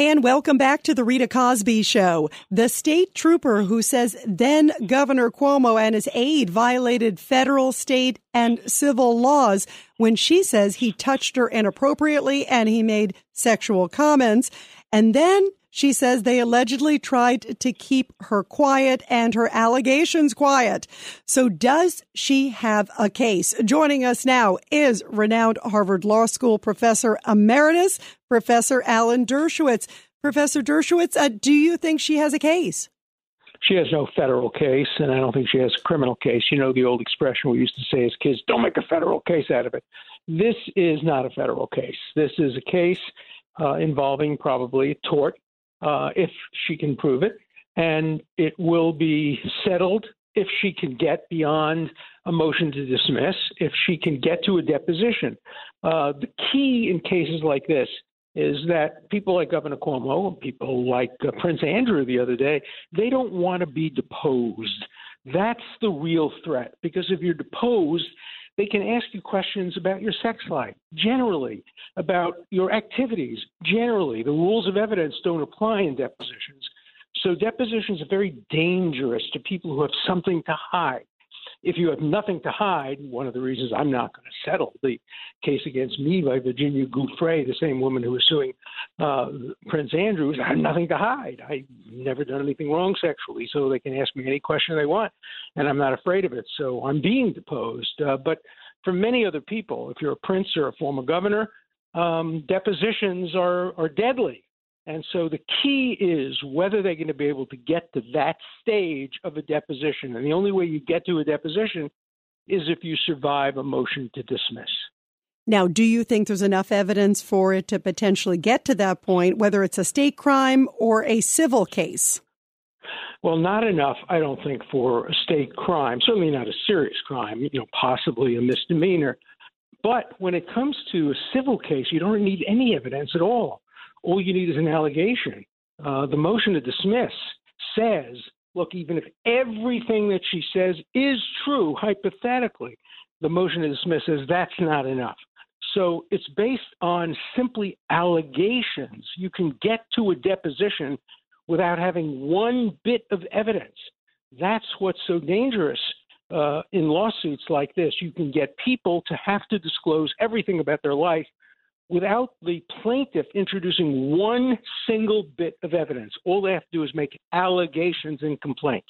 And welcome back to the Rita Cosby Show. The state trooper who says then Governor Cuomo and his aide violated federal, state, and civil laws when she says he touched her inappropriately and he made sexual comments. And then she says they allegedly tried to keep her quiet and her allegations quiet. So does she have a case? Joining us now is renowned Harvard Law School professor emeritus, Professor Alan Dershowitz. Professor Dershowitz, uh, do you think she has a case? She has no federal case, and I don't think she has a criminal case. You know the old expression we used to say as kids don't make a federal case out of it. This is not a federal case. This is a case uh, involving probably tort uh, if she can prove it, and it will be settled if she can get beyond a motion to dismiss, if she can get to a deposition. Uh, the key in cases like this is that people like Governor Cuomo, and people like uh, Prince Andrew the other day, they don't want to be deposed. That's the real threat because if you're deposed, they can ask you questions about your sex life, generally, about your activities, generally. The rules of evidence don't apply in depositions. So depositions are very dangerous to people who have something to hide if you have nothing to hide, one of the reasons I'm not going to settle the case against me by Virginia Giuffre, the same woman who was suing uh, Prince Andrew, I have nothing to hide. I've never done anything wrong sexually, so they can ask me any question they want, and I'm not afraid of it. So I'm being deposed. Uh, but for many other people, if you're a prince or a former governor, um, depositions are, are deadly. And so the key is whether they're going to be able to get to that stage of a deposition. And the only way you get to a deposition is if you survive a motion to dismiss. Now, do you think there's enough evidence for it to potentially get to that point, whether it's a state crime or a civil case? Well, not enough, I don't think, for a state crime. Certainly not a serious crime, you know, possibly a misdemeanor. But when it comes to a civil case, you don't need any evidence at all all you need is an allegation. Uh, the motion to dismiss says, look, even if everything that she says is true, hypothetically, the motion to dismiss says that's not enough. So it's based on simply allegations. You can get to a deposition without having one bit of evidence. That's what's so dangerous uh, in lawsuits like this. You can get people to have to disclose everything about their life without the plaintiff introducing one single bit of evidence. All they have to do is make allegations and complaints.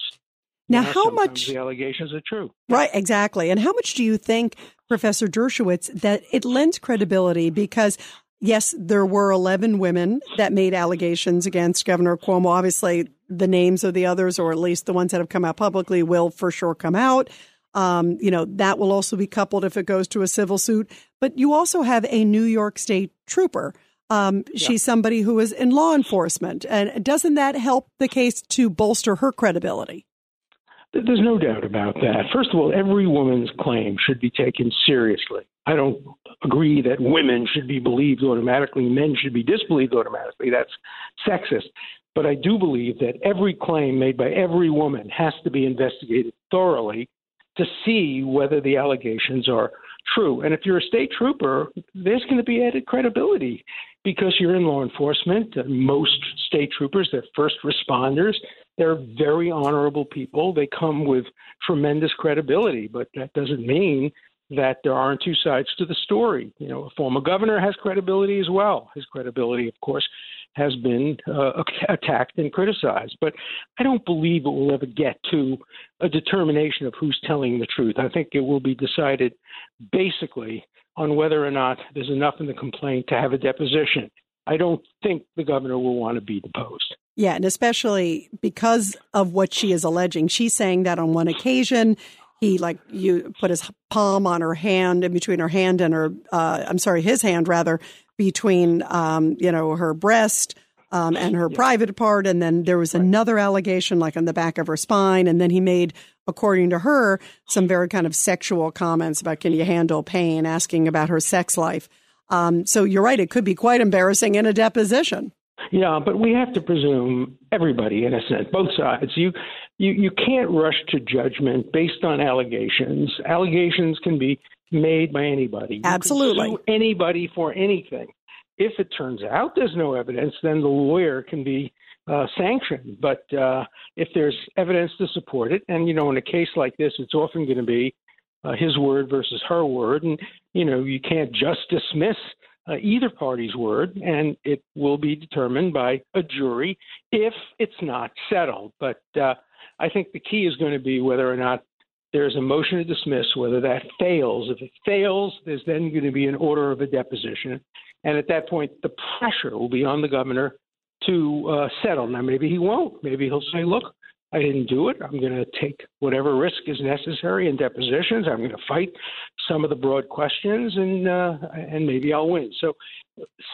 Now, now how much the allegations are true? Right, exactly. And how much do you think, Professor Dershowitz, that it lends credibility because yes, there were 11 women that made allegations against Governor Cuomo. Obviously, the names of the others, or at least the ones that have come out publicly, will for sure come out. Um, you know, that will also be coupled if it goes to a civil suit. But you also have a New York State trooper. Um, yeah. She's somebody who is in law enforcement. And doesn't that help the case to bolster her credibility? There's no doubt about that. First of all, every woman's claim should be taken seriously. I don't agree that women should be believed automatically, men should be disbelieved automatically. That's sexist. But I do believe that every claim made by every woman has to be investigated thoroughly to see whether the allegations are true. And if you're a state trooper, there's going to be added credibility because you're in law enforcement. Most state troopers, they're first responders. They're very honorable people. They come with tremendous credibility, but that doesn't mean that there aren't two sides to the story. You know, a former governor has credibility as well. His credibility, of course, has been uh, attacked and criticized. But I don't believe it will ever get to a determination of who's telling the truth. I think it will be decided basically on whether or not there's enough in the complaint to have a deposition. I don't think the governor will want to be deposed. Yeah, and especially because of what she is alleging. She's saying that on one occasion he like you put his palm on her hand in between her hand and her uh, I'm sorry, his hand rather between um, you know her breast um, and her yeah. private part, and then there was right. another allegation like on the back of her spine, and then he made, according to her, some very kind of sexual comments about can you handle pain, asking about her sex life. Um, so you're right; it could be quite embarrassing in a deposition. Yeah, but we have to presume everybody innocent, both sides. You you you can't rush to judgment based on allegations. Allegations can be made by anybody. Absolutely. anybody for anything. If it turns out there's no evidence, then the lawyer can be uh, sanctioned. But uh, if there's evidence to support it, and you know, in a case like this, it's often going to be uh, his word versus her word, and you know, you can't just dismiss uh, either party's word, and it will be determined by a jury if it's not settled. But uh, I think the key is going to be whether or not there's a motion to dismiss, whether that fails. If it fails, there's then going to be an order of a deposition. And at that point, the pressure will be on the governor to uh, settle. Now, maybe he won't. Maybe he'll say, look, I didn't do it. I'm going to take whatever risk is necessary in depositions. I'm going to fight some of the broad questions, and uh, and maybe I'll win. So,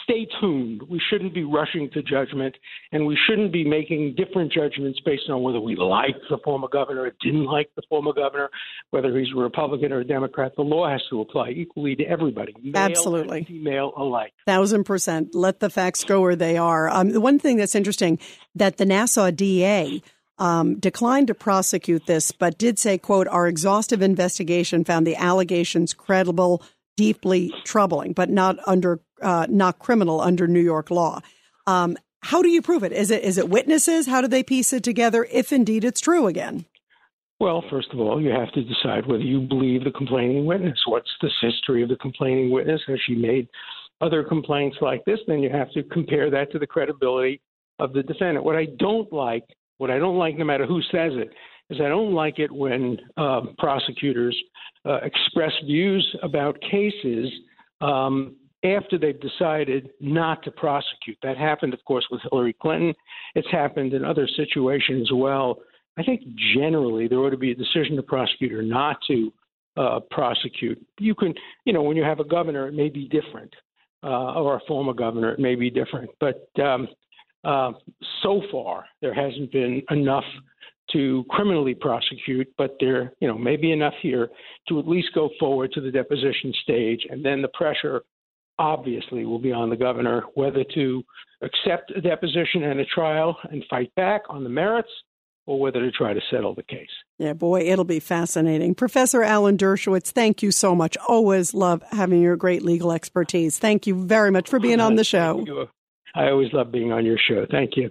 stay tuned. We shouldn't be rushing to judgment, and we shouldn't be making different judgments based on whether we like the former governor or didn't like the former governor, whether he's a Republican or a Democrat. The law has to apply equally to everybody, male absolutely, female alike. Thousand percent. Let the facts go where they are. Um, the one thing that's interesting that the Nassau DA um, declined to prosecute this, but did say, quote, our exhaustive investigation found the allegations credible, deeply troubling, but not under, uh, not criminal under New York law. Um, how do you prove it? Is it, is it witnesses? How do they piece it together if indeed it's true again? Well, first of all, you have to decide whether you believe the complaining witness. What's the history of the complaining witness? Has she made other complaints like this? Then you have to compare that to the credibility of the defendant. What I don't like what I don't like, no matter who says it, is I don't like it when uh, prosecutors uh, express views about cases um, after they've decided not to prosecute. That happened, of course, with Hillary Clinton. It's happened in other situations as well. I think generally there ought to be a decision to prosecute or not to uh, prosecute. You can, you know, when you have a governor, it may be different, uh, or a former governor, it may be different. But um, uh, so far, there hasn't been enough to criminally prosecute, but there, you know, may be enough here to at least go forward to the deposition stage, and then the pressure obviously will be on the governor whether to accept a deposition and a trial and fight back on the merits or whether to try to settle the case. Yeah, boy, it'll be fascinating. Professor Alan Dershowitz, thank you so much. Always love having your great legal expertise. Thank you very much for being on the show. I always love being on your show. Thank you.